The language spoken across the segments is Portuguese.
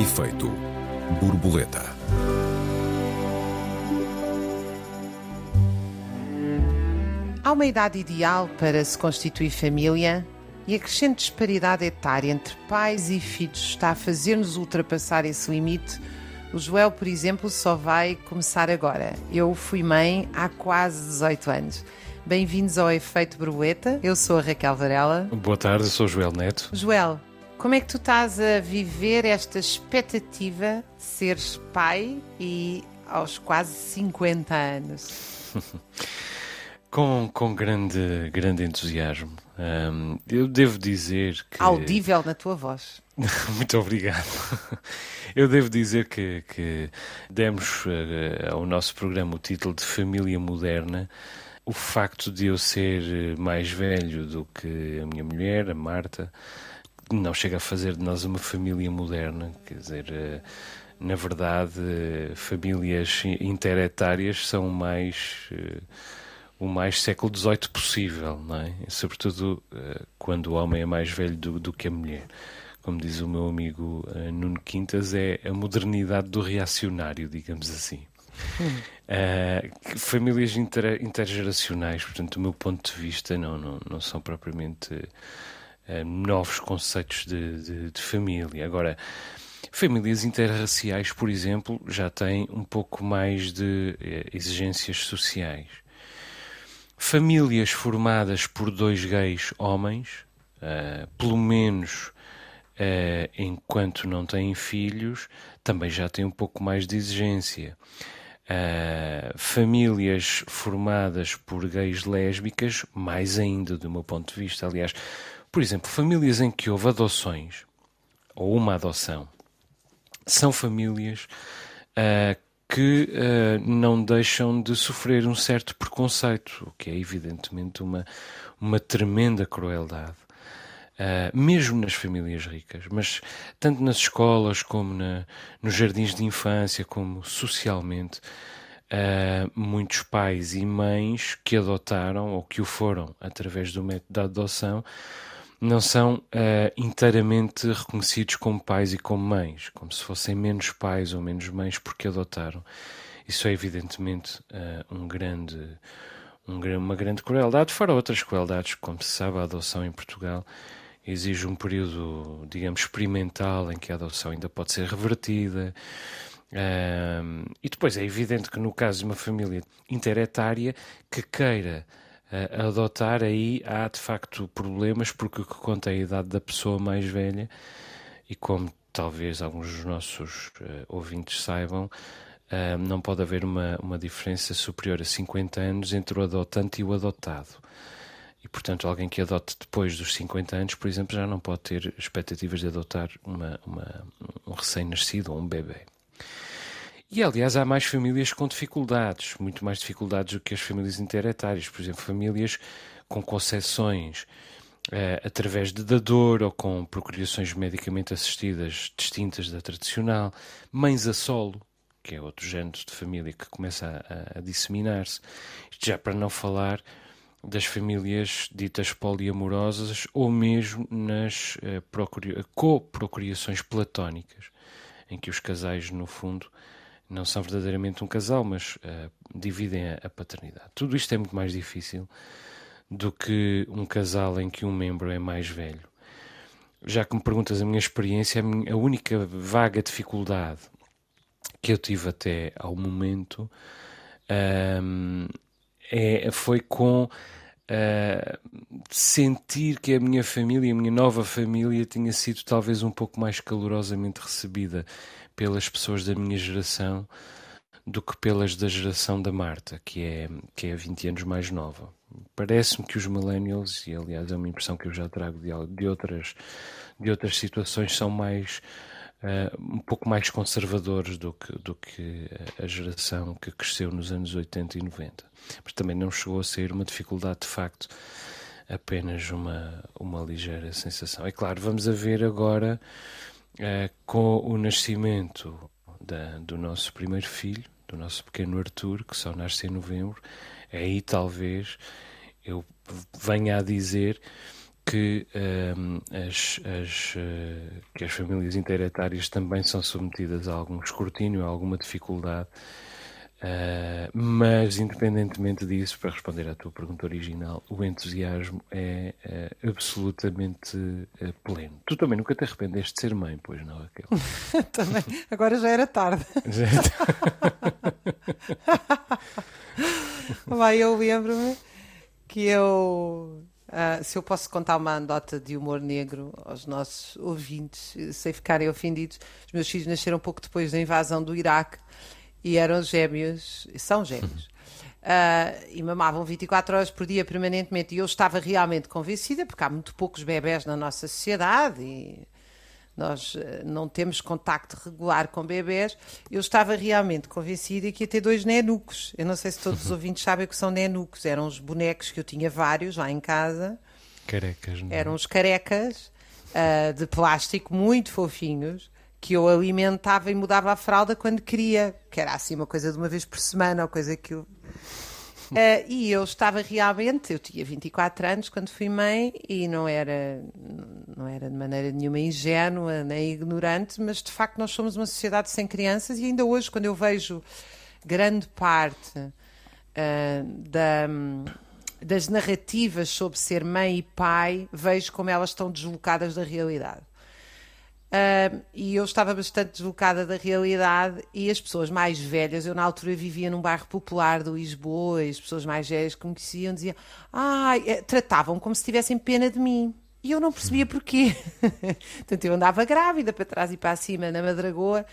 Efeito borboleta. Há uma idade ideal para se constituir família e a crescente disparidade etária entre pais e filhos está a fazer-nos ultrapassar esse limite. O Joel, por exemplo, só vai começar agora. Eu fui mãe há quase 18 anos. Bem-vindos ao Efeito Borboleta. Eu sou a Raquel Varela. Boa tarde, eu sou o Joel Neto. Joel, como é que tu estás a viver esta expectativa de seres pai e aos quase 50 anos? com, com grande, grande entusiasmo. Um, eu devo dizer que. Audível na tua voz. Muito obrigado. Eu devo dizer que, que demos uh, ao nosso programa o título de Família Moderna. O facto de eu ser mais velho do que a minha mulher, a Marta, não chega a fazer de nós uma família moderna, quer dizer, eh, na verdade, famílias interetárias são mais eh, o mais século XVIII possível, não é? Sobretudo eh, quando o homem é mais velho do, do, que a mulher. Como diz o meu amigo Nuno Quintas, é a modernidade do reacionário, digamos assim. Hum. Uh, famílias inter, intergeracionais, portanto, do meu ponto de vista, não, não, não são propriamente eh, novos conceitos de, de, de família. Agora, famílias interraciais, por exemplo, já têm um pouco mais de eh, exigências sociais. Famílias formadas por dois gays homens, uh, pelo menos uh, enquanto não têm filhos, também já têm um pouco mais de exigência. Uh, famílias formadas por gays lésbicas, mais ainda, do meu ponto de vista. Aliás, por exemplo, famílias em que houve adoções ou uma adoção são famílias uh, que uh, não deixam de sofrer um certo preconceito, o que é evidentemente uma, uma tremenda crueldade. Uh, mesmo nas famílias ricas, mas tanto nas escolas como na, nos jardins de infância, como socialmente, uh, muitos pais e mães que adotaram ou que o foram através do método da adoção não são uh, inteiramente reconhecidos como pais e como mães, como se fossem menos pais ou menos mães porque adotaram. Isso é evidentemente uh, um grande, um, uma grande crueldade, fora outras crueldades, como se sabe, a adoção em Portugal exige um período, digamos, experimental em que a adoção ainda pode ser revertida. Uh, e depois é evidente que no caso de uma família interetária que queira a adotar, aí há de facto problemas, porque o que conta é a idade da pessoa mais velha, e como talvez alguns dos nossos uh, ouvintes saibam, uh, não pode haver uma, uma diferença superior a 50 anos entre o adotante e o adotado. E, portanto, alguém que adote depois dos 50 anos, por exemplo, já não pode ter expectativas de adotar uma, uma um recém-nascido ou um bebê. E, aliás, há mais famílias com dificuldades, muito mais dificuldades do que as famílias interetárias. Por exemplo, famílias com concessões uh, através de dador ou com procriações medicamente assistidas distintas da tradicional, mães a solo, que é outro género de família que começa a, a disseminar-se. Já para não falar das famílias ditas poliamorosas ou mesmo nas uh, co-procriações platónicas, em que os casais, no fundo, não são verdadeiramente um casal, mas uh, dividem a, a, paternidade. Tudo isto é muito mais difícil do que um casal em que um membro é mais velho. Já que me perguntas a minha experiência, a, minha, a única vaga dificuldade que eu tive até ao momento um, é, foi com uh, sentir que a minha família, a minha nova família, tinha sido talvez um pouco mais calorosamente recebida pelas pessoas da minha geração do que pelas da geração da Marta, que é, que é 20 anos mais nova. Parece-me que os millennials, e aliás é uma impressão que eu já trago de, de, outras, de outras situações, são mais uh, um pouco mais conservadores do que, do que a geração que cresceu nos anos 80 e 90. Mas também não chegou a ser uma dificuldade de facto, apenas uma, uma ligeira sensação. É claro, vamos a ver agora com o nascimento da, do nosso primeiro filho, do nosso pequeno Arthur, que só nasce em novembro, aí talvez eu venha a dizer que, um, as, as, uh, que as famílias interetárias também são submetidas a algum escrutínio, a alguma dificuldade. Uh, mas, independentemente disso, para responder à tua pergunta original, o entusiasmo é uh, absolutamente uh, pleno. Tu também nunca te arrependeste de ser mãe, pois não, Raquel? também. Agora já era tarde. Já Vai, eu lembro-me que eu. se eu posso contar uma anedota de humor negro aos nossos ouvintes, sem ficarem ofendidos, os meus filhos nasceram pouco depois da invasão do Iraque e eram gêmeos, são gêmeos. Uh, e mamavam 24 horas por dia permanentemente. E eu estava realmente convencida, porque há muito poucos bebés na nossa sociedade e nós uh, não temos contacto regular com bebés. Eu estava realmente convencida que ia ter dois nenucos. Eu não sei se todos os ouvintes sabem o que são nenucos. Eram os bonecos que eu tinha vários lá em casa. Carecas, não é? Eram os carecas uh, de plástico, muito fofinhos que eu alimentava e mudava a fralda quando queria, que era assim uma coisa de uma vez por semana, ou coisa que eu. Uh, e eu estava realmente, eu tinha 24 anos quando fui mãe e não era, não era de maneira nenhuma ingênua nem ignorante, mas de facto nós somos uma sociedade sem crianças e ainda hoje, quando eu vejo grande parte uh, da, das narrativas sobre ser mãe e pai, vejo como elas estão deslocadas da realidade. Uh, e eu estava bastante deslocada da realidade e as pessoas mais velhas, eu na altura vivia num bairro popular de Lisboa e as pessoas mais velhas que me conheciam diziam, ah, tratavam como se tivessem pena de mim. E eu não percebia porquê. Portanto, eu andava grávida para trás e para cima na Madragoa.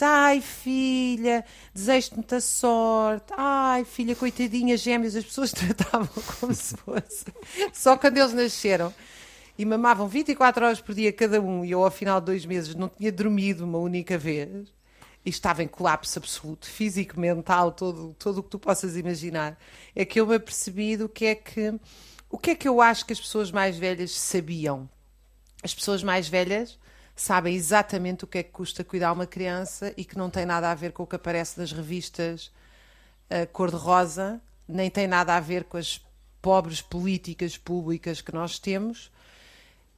Ai, filha, desejo-te muita sorte. Ai, filha, coitadinha, gêmeos. As pessoas tratavam como se fosse. Só quando eles nasceram e mamavam 24 horas por dia cada um, e eu ao final de dois meses não tinha dormido uma única vez, e estava em colapso absoluto, físico, mental, todo, todo o que tu possas imaginar, é que eu me apercebi do que é que. O que é que eu acho que as pessoas mais velhas sabiam? As pessoas mais velhas sabem exatamente o que é que custa cuidar uma criança e que não tem nada a ver com o que aparece nas revistas uh, cor-de-rosa, nem tem nada a ver com as pobres políticas públicas que nós temos,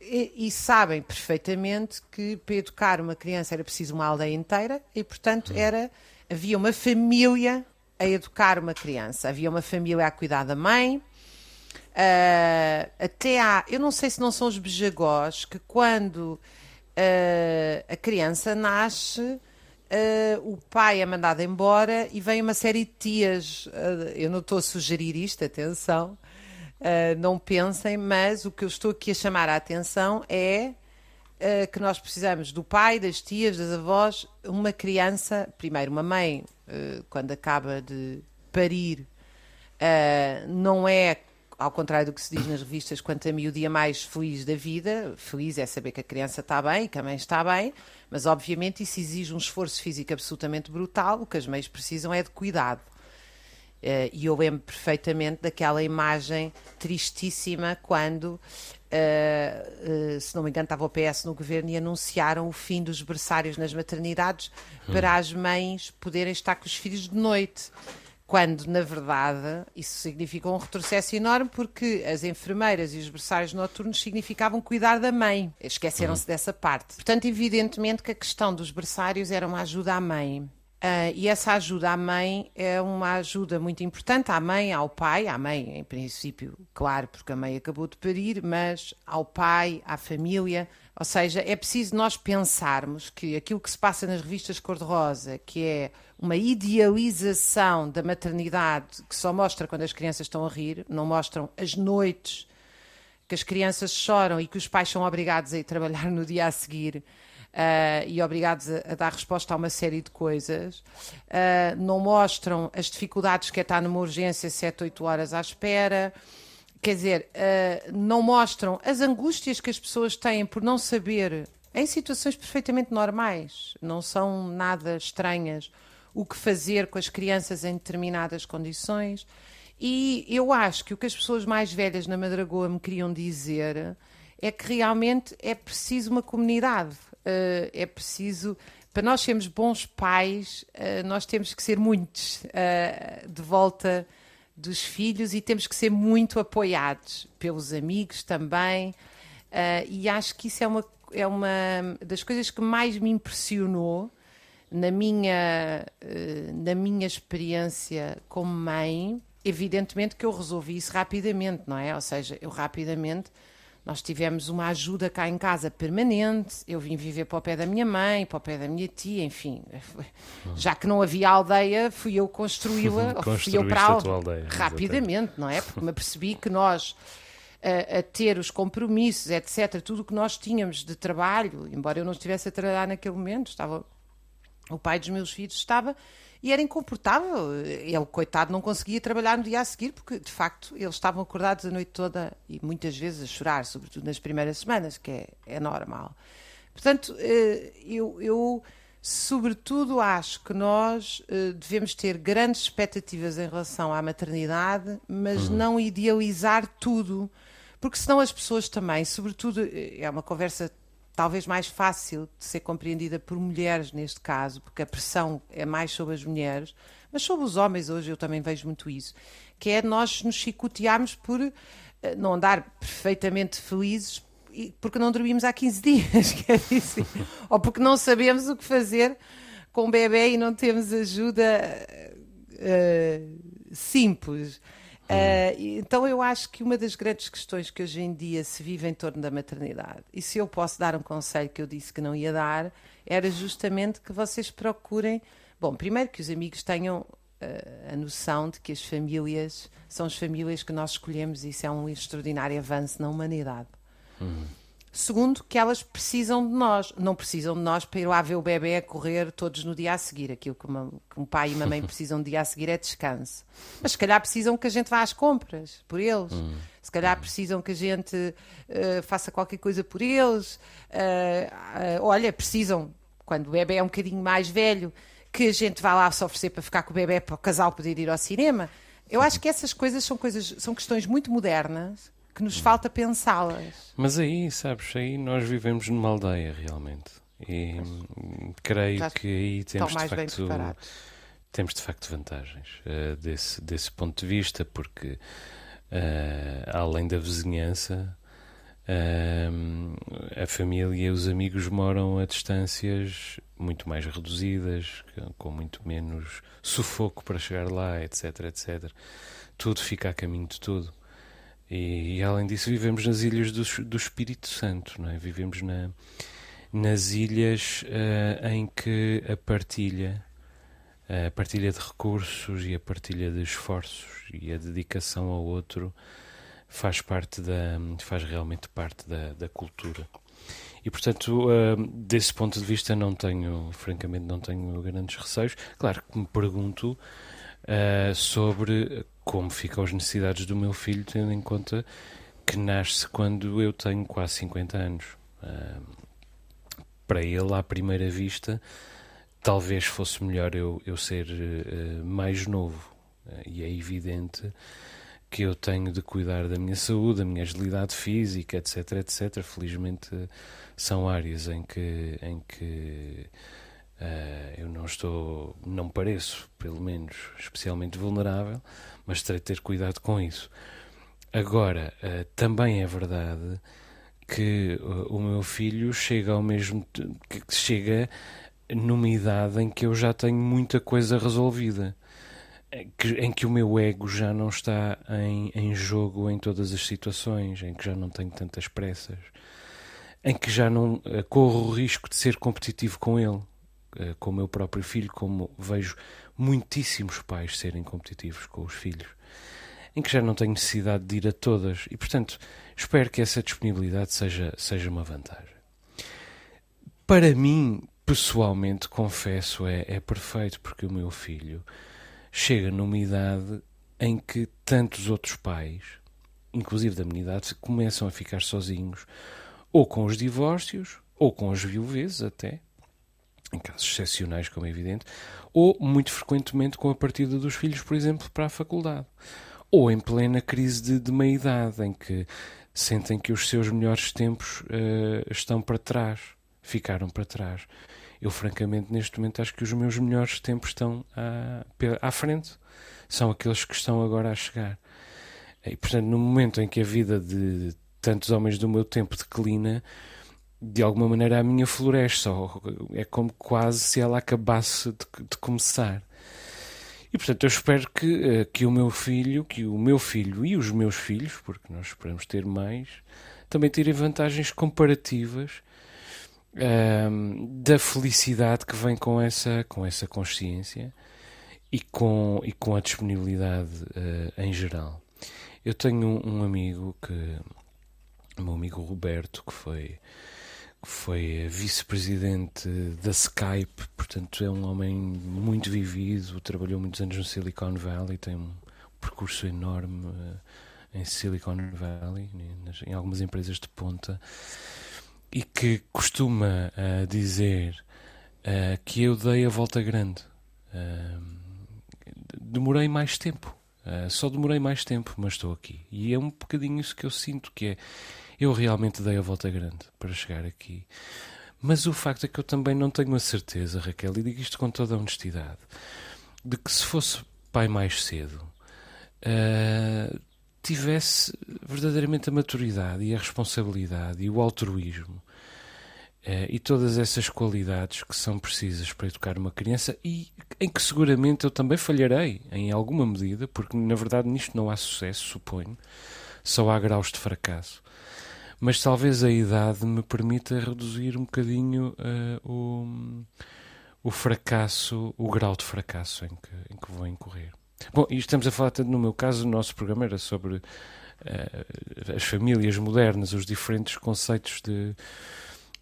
e, e, sabem perfeitamente que para educar uma criança era preciso uma aldeia inteira e, portanto, era, havia uma família a educar uma criança. Havia uma família a cuidar da mãe. Uh, até há, eu não sei se não são os bejagós que quando uh, a criança nasce, uh, o pai é mandado embora e vem uma série de tias. eu não estou a sugerir isto, atenção, Uh, não pensem, mas o que eu estou aqui a chamar a atenção é uh, que nós precisamos do pai, das tias, das avós, uma criança, primeiro uma mãe, uh, quando acaba de parir, não é, ao contrário do que se diz nas revistas, quanto a mim o dia mais feliz da vida, feliz é saber que a criança está bem, que a mãe está bem, mas obviamente isso exige um esforço físico absolutamente brutal, o que as mães precisam é de cuidado. Uh, e eu lembro perfeitamente daquela imagem tristíssima quando, uh, uh, se não me engano, estava o PS no governo e anunciaram o fim dos berçários nas maternidades hum. para as mães poderem estar com os filhos de noite. Quando, na verdade, isso significa um retrocesso enorme, porque as enfermeiras e os berçários noturnos significavam cuidar da mãe. Esqueceram-se hum. dessa parte. Portanto, evidentemente que a questão dos berçários era uma ajuda à mãe. Uh, e essa ajuda à mãe é uma ajuda muito importante à mãe, ao pai, à mãe, em princípio, claro, porque a mãe acabou de parir, mas ao pai, à família. Ou seja, é preciso nós pensarmos que aquilo que se passa nas revistas cor-de-rosa, que é uma idealização da maternidade que só mostra quando as crianças estão a rir, não mostram as noites que as crianças choram e que os pais são obrigados a ir trabalhar no dia a seguir uh, e obrigados a, a, dar resposta a uma série de coisas. Uh, não mostram as dificuldades que é estar numa urgência 7, 8 horas à espera. Quer dizer, uh, não mostram as angústias que as pessoas têm por não saber, em situações perfeitamente normais, não são nada estranhas, o que fazer com as crianças em determinadas condições. E eu acho que o que as pessoas mais velhas na Madragoa me queriam dizer é que realmente é preciso uma comunidade é preciso. Para nós sermos bons pais, uh, nós temos que ser muitos uh, de volta dos filhos e temos que ser muito apoiados pelos amigos também. E acho que isso é uma, é uma das coisas que mais me impressionou na minha, na minha experiência como mãe. Evidentemente que eu resolvi isso rapidamente, não é? Ou seja, eu rapidamente nós tivemos uma ajuda cá em casa permanente. Eu vim viver para o pé da minha mãe, para o pé da minha tia, enfim. Já que não havia aldeia, fui eu construí-la, fui eu para a aldeia, rapidamente, não é? Porque me percebi que nós. A, a, ter os compromissos, etc., tudo o que nós tínhamos de trabalho, embora eu não estivesse a trabalhar naquele momento, estava o pai dos meus filhos estava e era incomportável. Ele, coitado, não conseguia trabalhar no dia a seguir, porque de facto eles estavam acordados a noite toda e muitas vezes a chorar, sobretudo nas primeiras semanas, que é, é normal. Portanto, eh, eu, eu sobretudo acho que nós eh, devemos ter grandes expectativas em relação à maternidade, mas uhum. não idealizar tudo. Porque senão as pessoas também, sobretudo, eh, é uma conversa talvez mais fácil de ser compreendida por mulheres neste caso, porque a pressão é mais sobre as mulheres, mas sobre os homens hoje eu também vejo muito isso, que é nós nos chicotearmos por eh, não andar perfeitamente felizes porque não dormimos há 15 dias, quer dizer, ou porque não sabemos o que fazer com o bebê e não temos ajuda uh, simples. Uh, então eu acho que uma das grandes questões que hoje em dia se vive em torno da maternidade, e se eu posso dar um conselho que eu disse que não ia dar, era justamente que vocês procurem, bom, primeiro que os amigos tenham uh, a noção de que as famílias são as famílias que nós escolhemos e isso é um extraordinário avanço na humanidade. Uhum. Segundo, que elas precisam de nós. Não precisam de nós para ir lá ver o bebê a correr todos no dia a seguir. Aquilo que, uma, que um pai e uma mãe precisam no dia a seguir é descanso. Mas se calhar precisam que a gente vá às compras por eles. Hum. Se calhar precisam que a gente uh, faça qualquer coisa por eles. Uh, uh, olha, precisam, quando o bebê é um bocadinho mais velho, que a gente vá lá se oferecer para ficar com o bebê para o casal poder ir ao cinema. Eu acho que essas coisas são coisas, são questões muito modernas que nos falta pensá-las. Mas aí, sabes, aí nós vivemos numa aldeia realmente. E creio Já que aí temos de facto temos de facto vantagens uh, desse, desse ponto de vista, porque uh, além da vizinhança, uh, a família e os amigos moram a distâncias muito mais reduzidas, com muito menos sufoco para chegar lá, etc, etc. Tudo fica a caminho de tudo. E, e, além disso, vivemos nas ilhas do, do Espírito Santo, não é? Vivemos na, nas ilhas uh, em que a partilha, a partilha de recursos e a partilha de esforços e a dedicação ao outro faz parte da, faz realmente parte da, da cultura. E portanto, uh, desse ponto de vista, não tenho, francamente, não tenho grandes receios. Claro que me pergunto uh, sobre como ficam as necessidades do meu filho, tendo em conta que nasce quando eu tenho quase 50 anos. Uh, para ele, à primeira vista, talvez fosse melhor eu, eu ser uh, mais novo. Uh, e é evidente que eu tenho de cuidar da minha saúde, da minha agilidade física, etc, etc. Felizmente são áreas em que, em que Uh, eu não estou, não pareço, pelo menos, especialmente vulnerável, mas terei de ter cuidado com isso. Agora, uh, também é verdade que uh, o meu filho chega ao mesmo que chega numa idade em que eu já tenho muita coisa resolvida. Que, em que o meu ego já não está em, em jogo em todas as situações, em que já não tenho tantas pressas, em que já não corro o risco de ser competitivo com ele eh, com o meu próprio filho, como vejo muitíssimos pais serem competitivos com os filhos, em que já não tenho necessidade de ir a todas e, portanto, espero que essa disponibilidade seja, seja uma vantagem. Para mim, pessoalmente, confesso, é, é perfeito, porque o meu filho chega numa idade em que tantos outros pais, inclusive da minha idade, começam a ficar sozinhos, ou com os divórcios, ou com as viuvezes até, em casos excepcionais, como é evidente, ou muito frequentemente com a partida dos filhos, por exemplo, para a faculdade, ou em plena crise de, de meia-idade, em que sentem que os seus melhores tempos uh, estão para trás, ficaram para trás. Eu, francamente, neste momento acho que os meus melhores tempos estão à, à frente, são aqueles que estão agora a chegar. E, portanto, no momento em que a vida de tantos homens do meu tempo declina, de alguma maneira a minha floresce, só é como quase se ela acabasse de, de começar. E portanto eu espero que, eh, que o meu filho, que o meu filho e os meus filhos, porque nós esperamos ter mais, também tirem vantagens comparativas um, da felicidade que vem com essa, com essa consciência e com, e com a disponibilidade uh, em geral. Eu tenho um, um amigo que, o meu amigo Roberto, que foi foi vice-presidente da Skype, portanto é um homem muito vivido, trabalhou muitos anos no Silicon Valley, tem um percurso enorme uh, em Silicon Valley, em algumas empresas de ponta, e que costuma uh, dizer uh, que eu dei a volta grande. demorei mais tempo, só demorei mais tempo, mas estou aqui. E é um bocadinho isso que eu sinto, que é eu realmente dei a volta grande para chegar aqui. Mas o facto é que eu também não tenho a certeza, Raquel, e digo isto com toda a honestidade, de que se fosse pai mais cedo, uh, tivesse verdadeiramente a maturidade e a responsabilidade e o altruísmo uh, e todas essas qualidades que são precisas para educar uma criança e em que seguramente eu também falharei em alguma medida, porque na verdade nisto não há sucesso, suponho, só há graus de fracasso mas talvez a idade me permita reduzir um bocadinho uh, o, o fracasso, o grau de fracasso em que, em que vou incorrer. Bom, e estamos a falar, tanto no meu caso, o nosso programa era sobre uh, as famílias modernas, os diferentes conceitos de,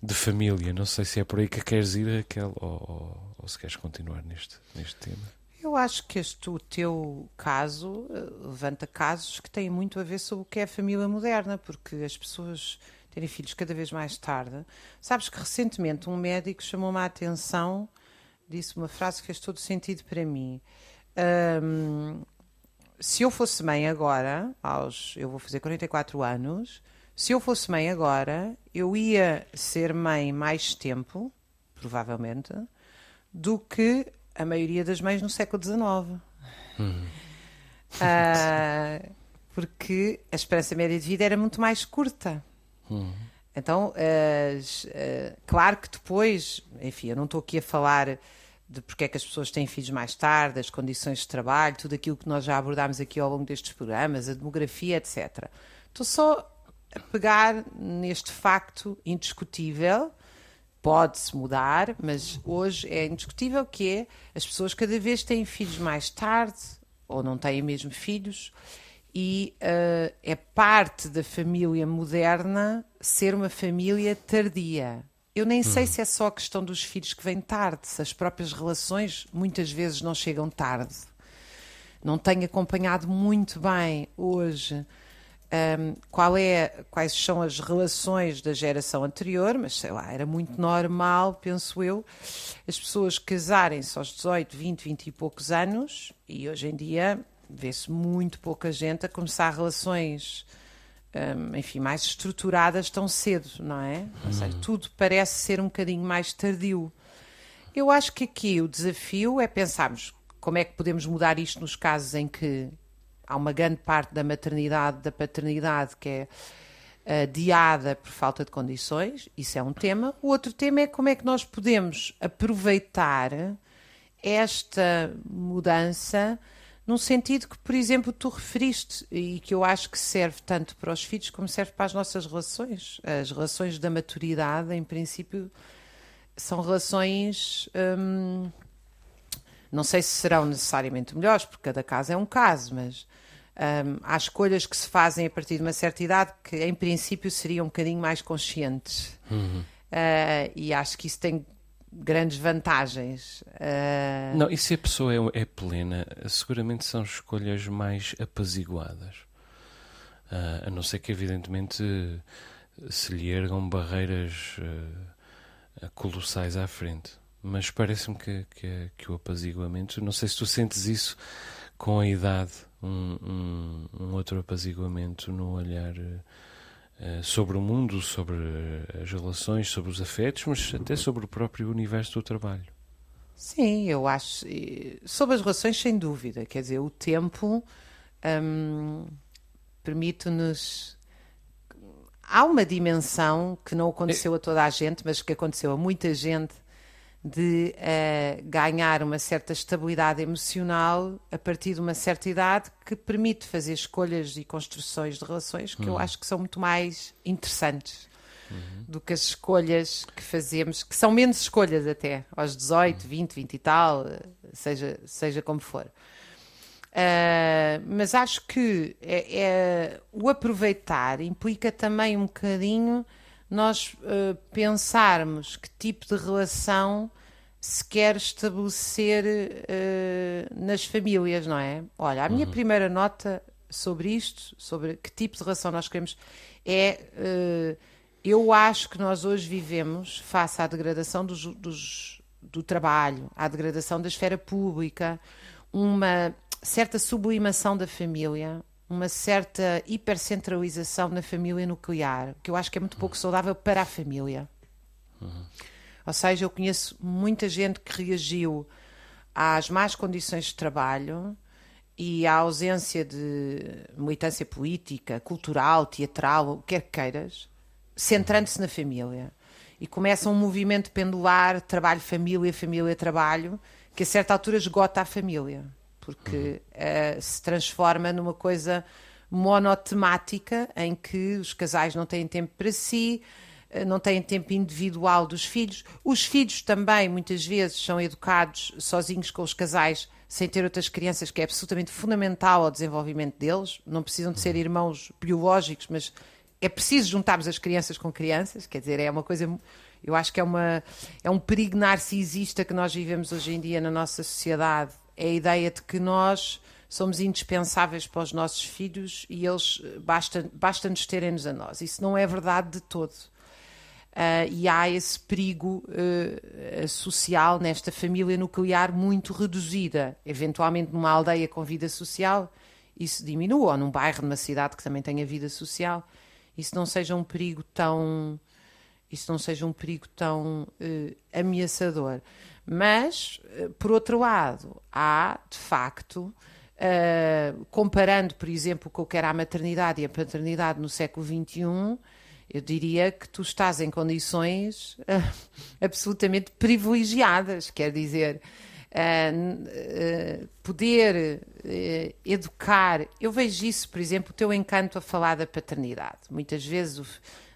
de família. Não sei se é por aí que queres ir, Raquel, ou, ou, ou se queres continuar neste, neste tema. Eu acho que este o teu caso eh, levanta casos que têm muito a ver sobre o que é a família moderna, porque as pessoas terem filhos cada vez mais tarde. Sabes que recentemente um médico chamou-me a atenção, disse uma frase que fez todo sentido para mim. Um, se eu fosse mãe agora, aos, eu vou fazer 44 anos, se eu fosse mãe agora, eu ia ser mãe mais tempo, provavelmente, do que a maioria das mães no século XIX. Uhum. Uh, porque a esperança média de vida era muito mais curta. Uhum. Então, uh, claro que depois, enfim, eu não estou aqui a falar de porque é que as pessoas têm filhos mais tarde, as condições de trabalho, tudo aquilo que nós já abordámos aqui ao longo destes programas, a demografia, etc. Estou só a pegar neste facto indiscutível pode-se mudar, mas hoje é indiscutível que é as pessoas cada vez têm filhos mais tarde ou não têm mesmo filhos e uh, é parte da família moderna ser uma família tardia. Eu nem sei uhum. se é só a questão dos filhos que vêm tarde, se as próprias relações muitas vezes não chegam tarde. Não tenho acompanhado muito bem hoje um, qual é, quais são as relações da geração anterior, mas sei lá, era muito normal, penso eu, as pessoas casarem-se aos 18, 20, 20 e poucos anos, e hoje em dia vê-se muito pouca gente a começar relações, um, enfim, mais estruturadas tão cedo, não é? Ou seja, uhum. tudo parece ser um bocadinho mais tardio. Eu acho que aqui o desafio é pensarmos como é que podemos mudar isto nos casos em que há uma grande parte da maternidade, da paternidade que é adiada por falta de condições, isso é um tema. O outro tema é como é que nós podemos aproveitar esta mudança num sentido que, por exemplo, tu referiste e que eu acho que serve tanto para os filhos como serve para as nossas relações. As relações da maturidade, em princípio, são relações. Hum, não sei se serão necessariamente melhores, porque cada caso é um caso, mas um, há escolhas que se fazem a partir de uma certa idade que, em princípio, seriam um bocadinho mais conscientes. Uhum. Uh, e acho que isso tem grandes vantagens. Uh... Não, e se a pessoa é, é, plena, seguramente são escolhas mais apaziguadas. Uh, a não ser que, evidentemente, se lhe ergam barreiras uh, colossais à frente. Mas parece-me que, que, que, o apaziguamento, não sei se tu sentes isso com a idade, um, um, um outro apaziguamento no olhar uh, sobre o mundo, sobre as relações, sobre os afetos, mas até sobre o próprio universo do trabalho. Sim, eu acho. Sobre as relações, sem dúvida. Quer dizer, o tempo hum, permite-nos há uma dimensão que não aconteceu a toda a gente, mas que aconteceu a muita gente de uh, ganhar uma certa estabilidade emocional a partir de uma certa idade que permite fazer escolhas e construções de relações que uhum. eu acho que são muito mais interessantes uhum. do que as escolhas que fazemos, que são menos escolhas até, aos 18, uhum. 20, 20 e tal, seja, seja como for. Uh, mas acho que é, é, o aproveitar implica também um bocadinho nós uh, pensarmos que tipo de relação se quer estabelecer uh, nas famílias, não é? Olha, a minha uhum. primeira nota sobre isto, sobre que tipo de relação nós queremos, é uh, eu acho que nós hoje vivemos, face à degradação dos, dos, do trabalho, à degradação da esfera pública, uma certa sublimação da família, uma certa hipercentralização na família nuclear, que eu acho que é muito pouco saudável para a família. Uhum. Ou seja, eu conheço muita gente que reagiu às más condições de trabalho e à ausência de militância política, cultural, teatral, o que quer que queiras, centrando-se na família. E começa um movimento pendular, trabalho-família, família-trabalho, que a certa altura esgota a família porque uh, se transforma numa coisa monotemática em que os casais não têm tempo para si, não têm tempo individual dos filhos. Os filhos também, muitas vezes, são educados sozinhos com os casais, sem ter outras crianças, que é absolutamente fundamental ao desenvolvimento deles. Não precisam de ser irmãos biológicos, mas é preciso juntarmos as crianças com crianças, quer dizer, é uma coisa. Eu acho que é, uma, é um perigo narcisista que nós vivemos hoje em dia na nossa sociedade é a ideia de que nós somos indispensáveis para os nossos filhos e eles basta, basta nos terem-nos a nós. Isso não é verdade de todo. Uh, e há esse perigo uh, social nesta família nuclear muito reduzida. Eventualmente numa aldeia com vida social, isso diminua, ou num bairro, numa cidade que também tenha vida social, isso não seja um perigo tão, isso não seja um perigo tão uh, ameaçador. Mas, por outro lado, há, de facto, comparando, por exemplo, com o que era a maternidade e a paternidade no século XXI, eu diria que tu estás em condições uh, absolutamente privilegiadas, quer dizer, uh, uh, poder educar. Eu vejo isso, por exemplo, o teu encanto a falar da paternidade. Muitas vezes o,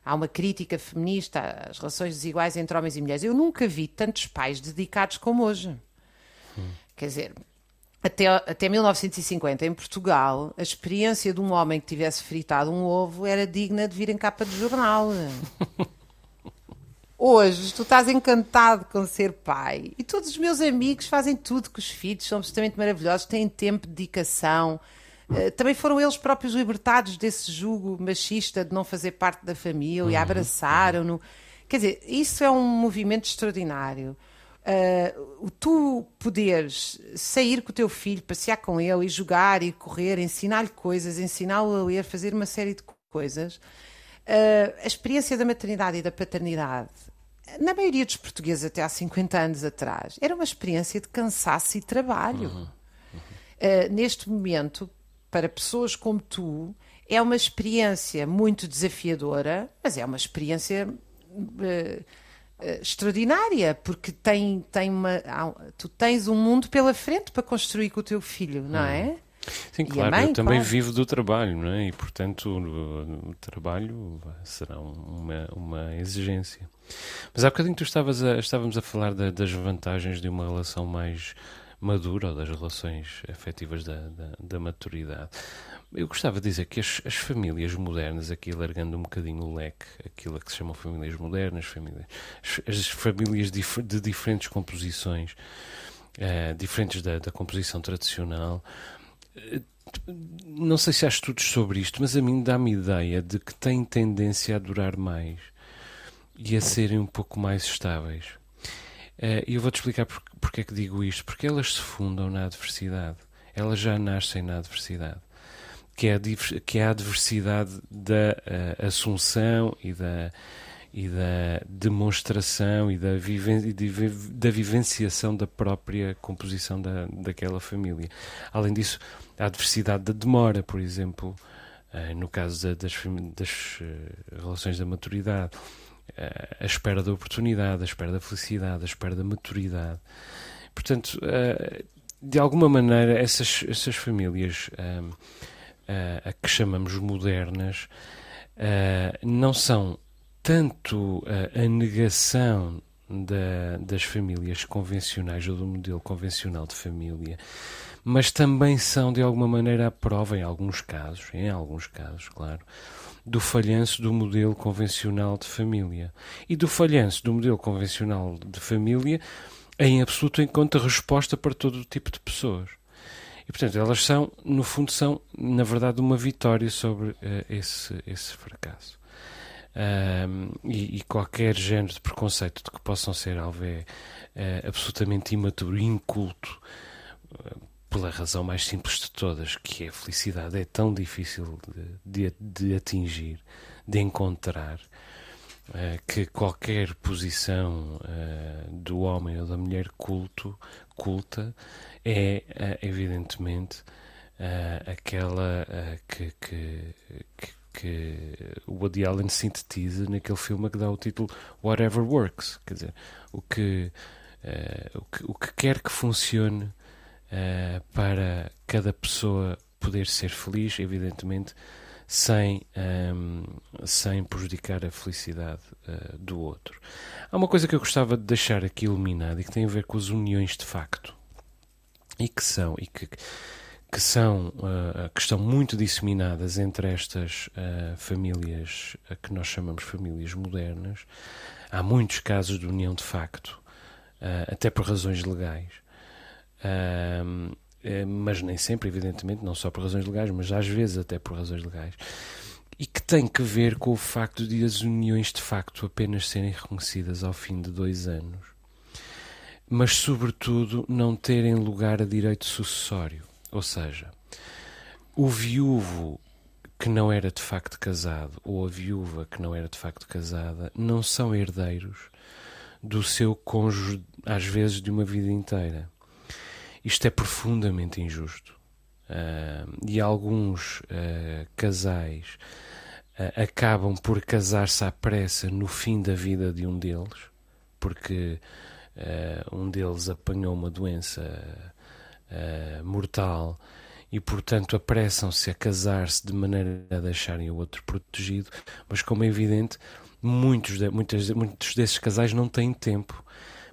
há uma crítica feminista às relações desiguais entre homens e mulheres. Eu nunca vi tantos pais dedicados como hoje. Hum. Quer dizer, até, até 1950, em Portugal, a experiência de um homem que tivesse fritado um ovo era digna de vir em capa de jornal. Hoje, tu estás encantado com ser pai e todos os meus amigos fazem tudo com os filhos, são absolutamente maravilhosos, têm tempo, dedicação, eh, também foram eles próprios libertados desse jugo machista de não fazer parte da família, uhum. abraçaram-no. Quer dizer, isso é um movimento extraordinário. Uh, tu poderes sair com o teu filho, passear com ele e jogar e correr, ensinar-lhe coisas, ensiná-lo a ler, fazer uma série de coisas. Uh, a experiência da maternidade e da paternidade, na maioria dos portugueses até há 50 anos atrás, era uma experiência de cansaço e trabalho. Uhum. Uhum. Uh, neste momento, para pessoas como tu, é uma experiência muito desafiadora, mas é uma experiência uh, uh, extraordinária, porque tem, tem uma, tu tens um mundo pela frente para construir com o teu filho, não é? Hum. Sim, claro, mãe, eu também claro. vivo do trabalho, não é? E, portanto, o, o trabalho será uma, uma exigência. Mas há bocadinho tu estavas a, estávamos a falar da, das vantagens de uma relação mais madura ou das relações afetivas da, da, da maturidade. Eu gostava de dizer que as, as, famílias modernas, aqui largando um bocadinho o leque, aquilo que se chamam famílias modernas, famílias, as, as famílias dif, de diferentes composições, uh, diferentes da, da, composição tradicional, uh, não sei se há estudos sobre isto, mas a mim dá-me ideia de que têm tendência a durar mais e a serem um pouco mais estáveis. Eh, e eu vou-te explicar por, porque é que digo isto. Porque elas se fundam na adversidade. Elas já nascem na adversidade. Que é a, que é a adversidade da uh, assunção e da, e da demonstração e da, viven da vivenciação da própria composição da, daquela família. Além disso, a adversidade da demora, por exemplo, no caso das, das relações da maturidade, a espera da oportunidade, a espera da felicidade, a espera da maturidade. Portanto, de alguma maneira, essas, essas famílias a que chamamos modernas não são tanto a negação da, das famílias convencionais ou do modelo convencional de família, mas também são de alguma maneira a prova, em alguns casos, em alguns casos, claro, do falhanço do modelo convencional de família. E do falhanço do modelo convencional de família em absoluto encontra resposta para todo o tipo de pessoas. E, portanto, elas são, no fundo, são, na verdade, uma vitória sobre uh, esse, esse fracasso. Um, e, e, qualquer género de preconceito de que possam ser alvé uh, absolutamente imaturo e inculto, uh, pela razão mais simples de todas, que é a felicidade. É tão difícil de, de, de atingir, de encontrar, que qualquer posição do homem ou da mulher culto, culta é, evidentemente, aquela que, que, que que o Woody Allen sintetiza naquele filme que dá o título Whatever Works, quer dizer, o que, uh, o, que o que quer que funcione uh, para cada pessoa poder ser feliz, evidentemente, sem, um, ehm, sem prejudicar a felicidade uh, do outro. Há uma coisa que eu gostava de deixar aqui iluminada e que tem a ver com as uniões de facto e que são e que que são uh, que estão muito disseminadas entre estas uh, famílias que nós chamamos famílias modernas. Há muitos casos de união de facto, até por razões legais. Mas nem sempre, evidentemente, não só por razões legais, mas às vezes até por razões legais. E que tem que ver com o facto de as uniões de facto apenas serem reconhecidas ao fim de dois anos, mas, sobretudo, não terem lugar a direito sucessório. Ou seja, o viúvo que não era de facto casado ou a viúva que não era de facto casada não são herdeiros do seu cônjuge, às vezes de uma vida inteira. Isto é profundamente injusto. Uh, e alguns uh, casais uh, acabam por casar-se à pressa no fim da vida de um deles, porque um deles apanhou uma doença mortal e, portanto, apressam-se a casar-se de maneira a deixarem o outro protegido, mas, como é evidente, muitos, de, muitas, muitos desses casais não têm tempo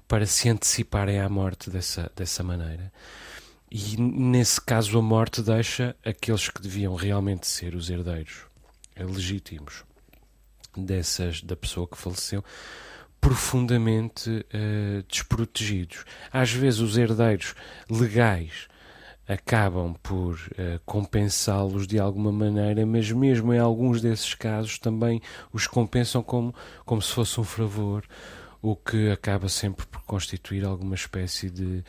para se anteciparem à morte dessa, dessa maneira. E, nesse caso, a morte deixa aqueles que deviam realmente ser os herdeiros legítimos dessas, da pessoa que faleceu profundamente uh, desprotegidos. Às vezes, os herdeiros legais acabam por uh, compensá-los de alguma maneira, mas mesmo em alguns desses casos também os compensam como, como se fosse um favor, o que acaba sempre por constituir alguma espécie de,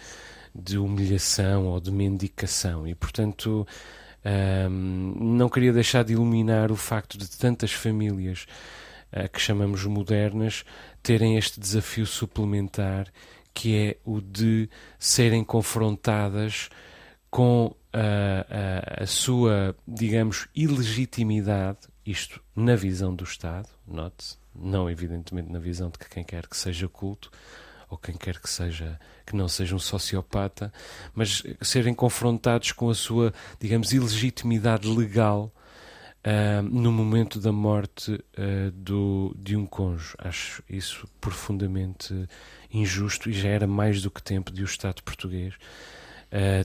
de humilhação ou de mendicação. E, portanto, não queria deixar de iluminar o facto de tantas famílias uh, que chamamos modernas terem este desafio suplementar que é o de serem confrontadas com a, a, a sua, digamos, ilegitimidade, isto na visão do Estado, note-se, não evidentemente na visão de que quem quer que seja culto, ou quem quer que seja que não seja um sociopata, mas serem confrontados com a sua, digamos, ilegitimidade legal uh, no momento da morte uh, do, de um cônjuge. Acho isso profundamente injusto e já era mais do que tempo de o Estado português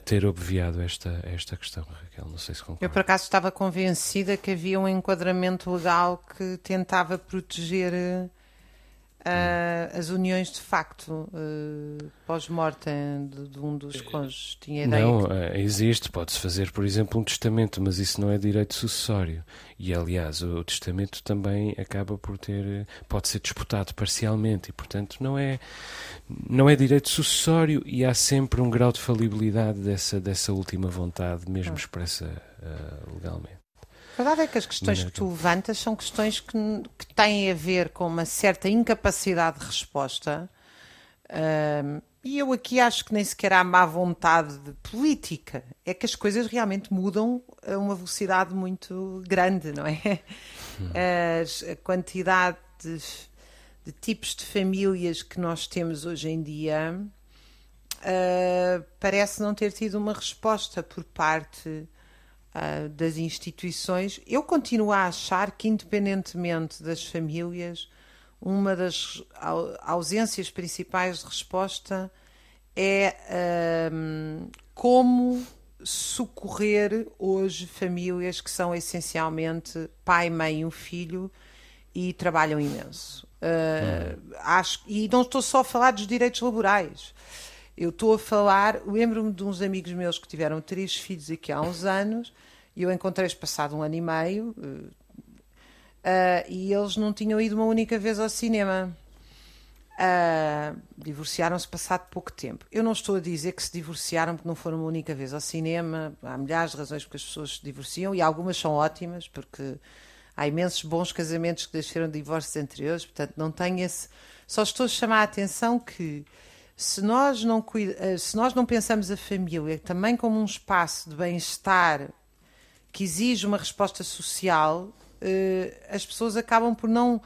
ter obviado esta, esta questão, Raquel. Não sei se concorda. Eu, por acaso, estava convencida que havia um enquadramento legal que tentava proteger uh, as uniões de facto uh, pós-mortem de, de, um dos cônjuges. Tinha ideia não, que... uh, existe, pode-se fazer, por exemplo, um testamento, mas isso não é direito sucessório. E, aliás, o, o testamento também acaba por ter, pode ser disputado parcialmente e, portanto, não é, não é direito sucessório e há sempre um grau de falibilidade dessa, dessa última vontade, mesmo ah. expressa legalmente. A verdade é que as questões que tu levantas são questões que, que têm a ver com uma certa incapacidade de resposta. Uh, E eu aqui acho que nem sequer há má vontade de política. É que as coisas realmente mudam a uma velocidade muito grande, não é? As, a quantidade de, de, tipos de famílias que nós temos hoje em dia uh, parece não ter tido uma resposta por parte uh, das instituições. Eu continuo a achar que, independentemente das famílias, uma das ausências principais de resposta é como socorrer hoje famílias que são essencialmente pai, mãe e um filho e trabalham imenso. Uh, hum. acho, e não estou só a falar dos direitos laborais. Eu estou a falar, lembro-me de uns amigos meus que tiveram três filhos aqui há uns anos, e eu encontrei-os passado um ano e meio, uh, e eles não tinham ido uma única vez ao cinema. Uh, divorciaram-se passado pouco tempo. Eu não estou a dizer que se divorciaram porque não foram uma única vez ao cinema. Há milhares de razões porque as pessoas se divorciam e algumas são ótimas, porque há imensos bons casamentos que deixaram divórcios anteriores. Portanto, não tenho esse. Só estou a chamar a atenção que se nós não, ah, se nós não pensamos a família também como um espaço de bem-estar que exige uma resposta social, uh, as pessoas acabam por não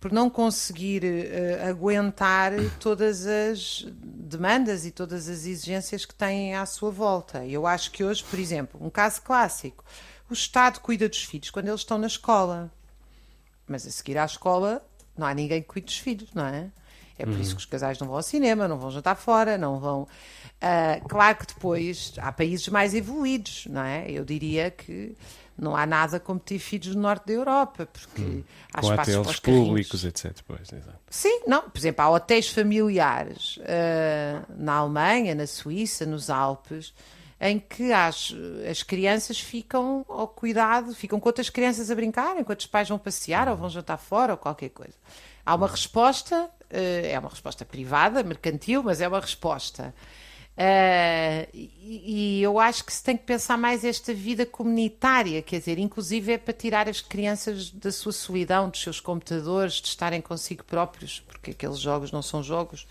por não conseguir uh, aguentar todas as demandas e todas as exigências que têm à sua volta. Eu acho que hoje, por exemplo, um caso clássico, o Estado cuida dos filhos quando eles estão na escola, mas a seguir à escola não há ninguém que cuide dos filhos, não é? É por uhum. isso que os casais não vão ao cinema, não vão jantar fora, não vão. Uh, claro que depois há países mais evoluídos, não é? Eu diria que não há nada como ter filhos no norte da Europa, porque hum. há Com espaços hotéis públicos, etc. Pois. Sim, não, por exemplo, há hotéis familiares uh, na Alemanha, na Suíça, nos Alpes, em que as, as crianças ficam ao cuidado, ficam com outras crianças a brincar, enquanto os pais vão passear ou vão jantar fora ou qualquer coisa. Há uma resposta, uh, é uma resposta privada, mercantil, mas é uma resposta. Uh, e, e, eu acho que se tem que pensar mais esta vida comunitária, quer dizer, inclusive é para tirar as crianças da sua solidão, dos seus computadores, de estarem consigo próprios, porque aqueles jogos não são jogos,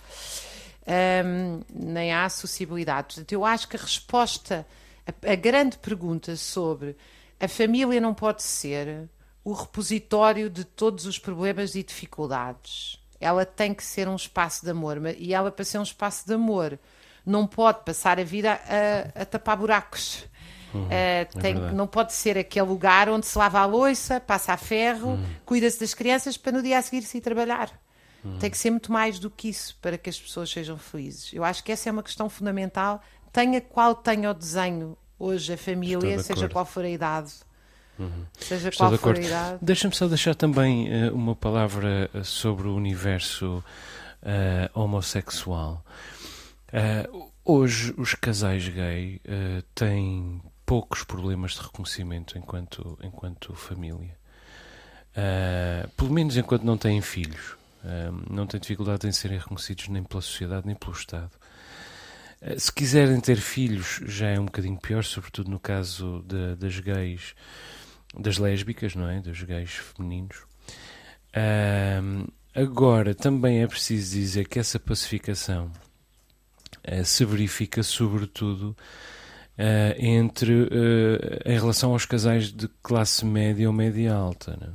um, nem há acessibilidade. Portanto, eu acho que a resposta, a, a grande pergunta sobre a família não pode ser o repositório de todos os problemas e dificuldades. Ela tem que ser um espaço de amor, e ela, para ser um espaço de amor, não pode passar a vida a, a tapar buracos. Uhum, uh, tem, é não pode ser aquele lugar onde se lava a louça, passa a ferro, uhum. cuida-se das crianças para no dia a seguir se ir trabalhar. Uhum. Tem que ser muito mais do que isso para que as pessoas sejam felizes. Eu acho que essa é uma questão fundamental. Tenha qual tenha o desenho hoje a família, seja qual for a idade. Uhum. Seja Estou qual for a idade. Deixa-me só deixar também uh, uma palavra eh, sobre o universo uh, homossexual. Uh, hoje, os casais gay uh, têm poucos problemas de reconhecimento enquanto, enquanto família. Uh, pelo menos enquanto não têm filhos. não têm dificuldade em serem reconhecidos nem pela sociedade nem pelo Estado. se quiserem ter filhos, já é um bocadinho pior, sobretudo no caso de, das gays, das lésbicas, não é? Dos gays femininos. agora, também é preciso dizer que essa pacificação uh, se verifica sobretudo uh, entre uh, em relação aos casais de classe média ou média alta. Né?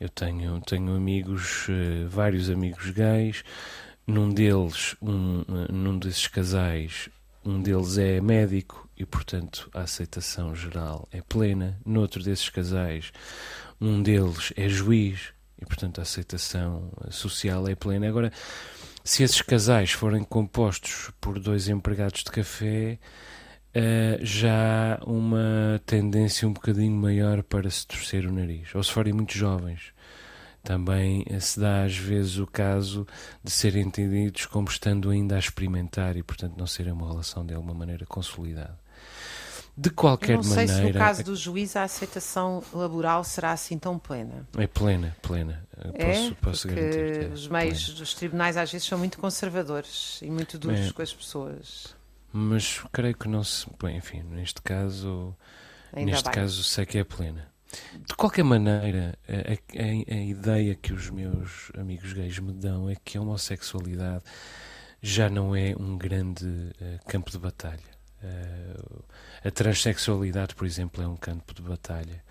Eu tenho, tenho amigos, vários amigos gays, num deles, um, num desses casais, um deles é médico e, portanto, a aceitação geral é plena. Noutro desses casais, um deles é juiz e, portanto, a aceitação social é plena. Agora, se esses casais forem compostos por dois empregados de café, uh, já há uma tendência um bocadinho maior para se torcer o nariz. Ou se forem muito jovens, também se dá às vezes o caso de serem entendidos como estando ainda a experimentar e, portanto, não serem uma relação de alguma maneira consolidada. De qualquer maneira. Não sei se no caso do juiz a aceitação laboral será assim tão plena. É plena, plena. É, posso, posso garantir. É os meios plena. dos tribunais às vezes são muito conservadores e muito duros é, com as pessoas. Mas creio que não se. Bem, enfim, neste caso. Ainda neste bem. caso sei que é plena. De qualquer maneira, a, a, a, ideia que os meus amigos gays me dão é que a homossexualidade já não é um grande uh, campo de batalha. Uh, a transexualidade, por exemplo, é um campo de batalha.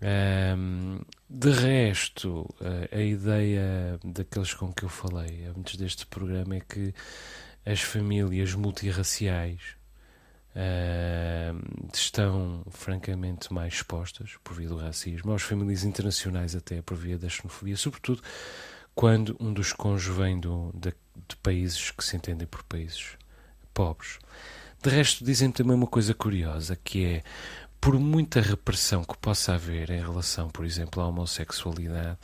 Um, de resto, uh, a ideia daqueles com que eu falei antes deste programa é que as famílias multirraciais uh, estão francamente mais expostas por via do racismo, as famílias internacionais até por via da xenofobia, sobretudo quando um dos cônjuges vem do, de, de países que se entendem por países pobres. De resto, dizem também uma coisa curiosa, que é, por muita repressão que possa haver em relação, por exemplo, à homossexualidade,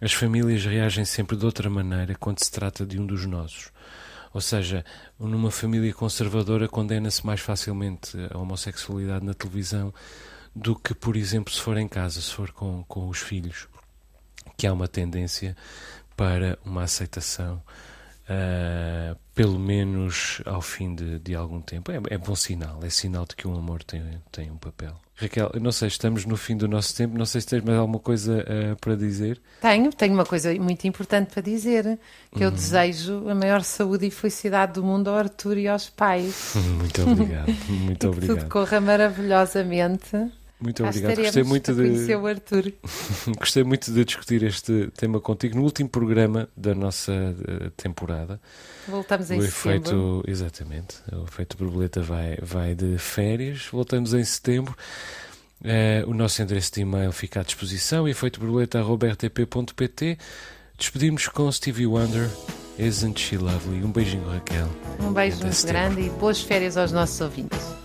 as famílias reagem sempre de outra maneira quando se trata de um dos nossos. Ou seja, numa família conservadora condena-se mais facilmente a homossexualidade na televisão do que, por exemplo, se for em casa, se for com, com os filhos, que há uma tendência para uma aceitação, uh, pelo menos ao fim de, de algum tempo. É, é, bom sinal, é sinal de que o amor tem, tem um papel. Raquel, não sei, estamos no fim do nosso tempo, não sei se tens mais alguma coisa uh, para dizer. Tenho, tenho uma coisa muito importante para dizer, que eu uhum. desejo a maior saúde e felicidade do mundo ao Arthur e aos pais. muito obrigado, muito obrigado. Que tudo corra maravilhosamente. Muito obrigado. Gostei muito de o Arthur. Gostei muito de discutir este tema contigo no último programa da nossa uh, temporada. Voltamos em o efeito, setembro. Exatamente. O efeito borboleta vai, vai de férias. Voltamos em setembro. Uh, o nosso endereço de e-mail fica à disposição, efeitoborboleta.rtp.pt. Despedimos com Stevie Wonder, Isn't She Lovely? Um beijinho, Raquel. Um beijo muito grande e boas férias aos nossos ouvintes.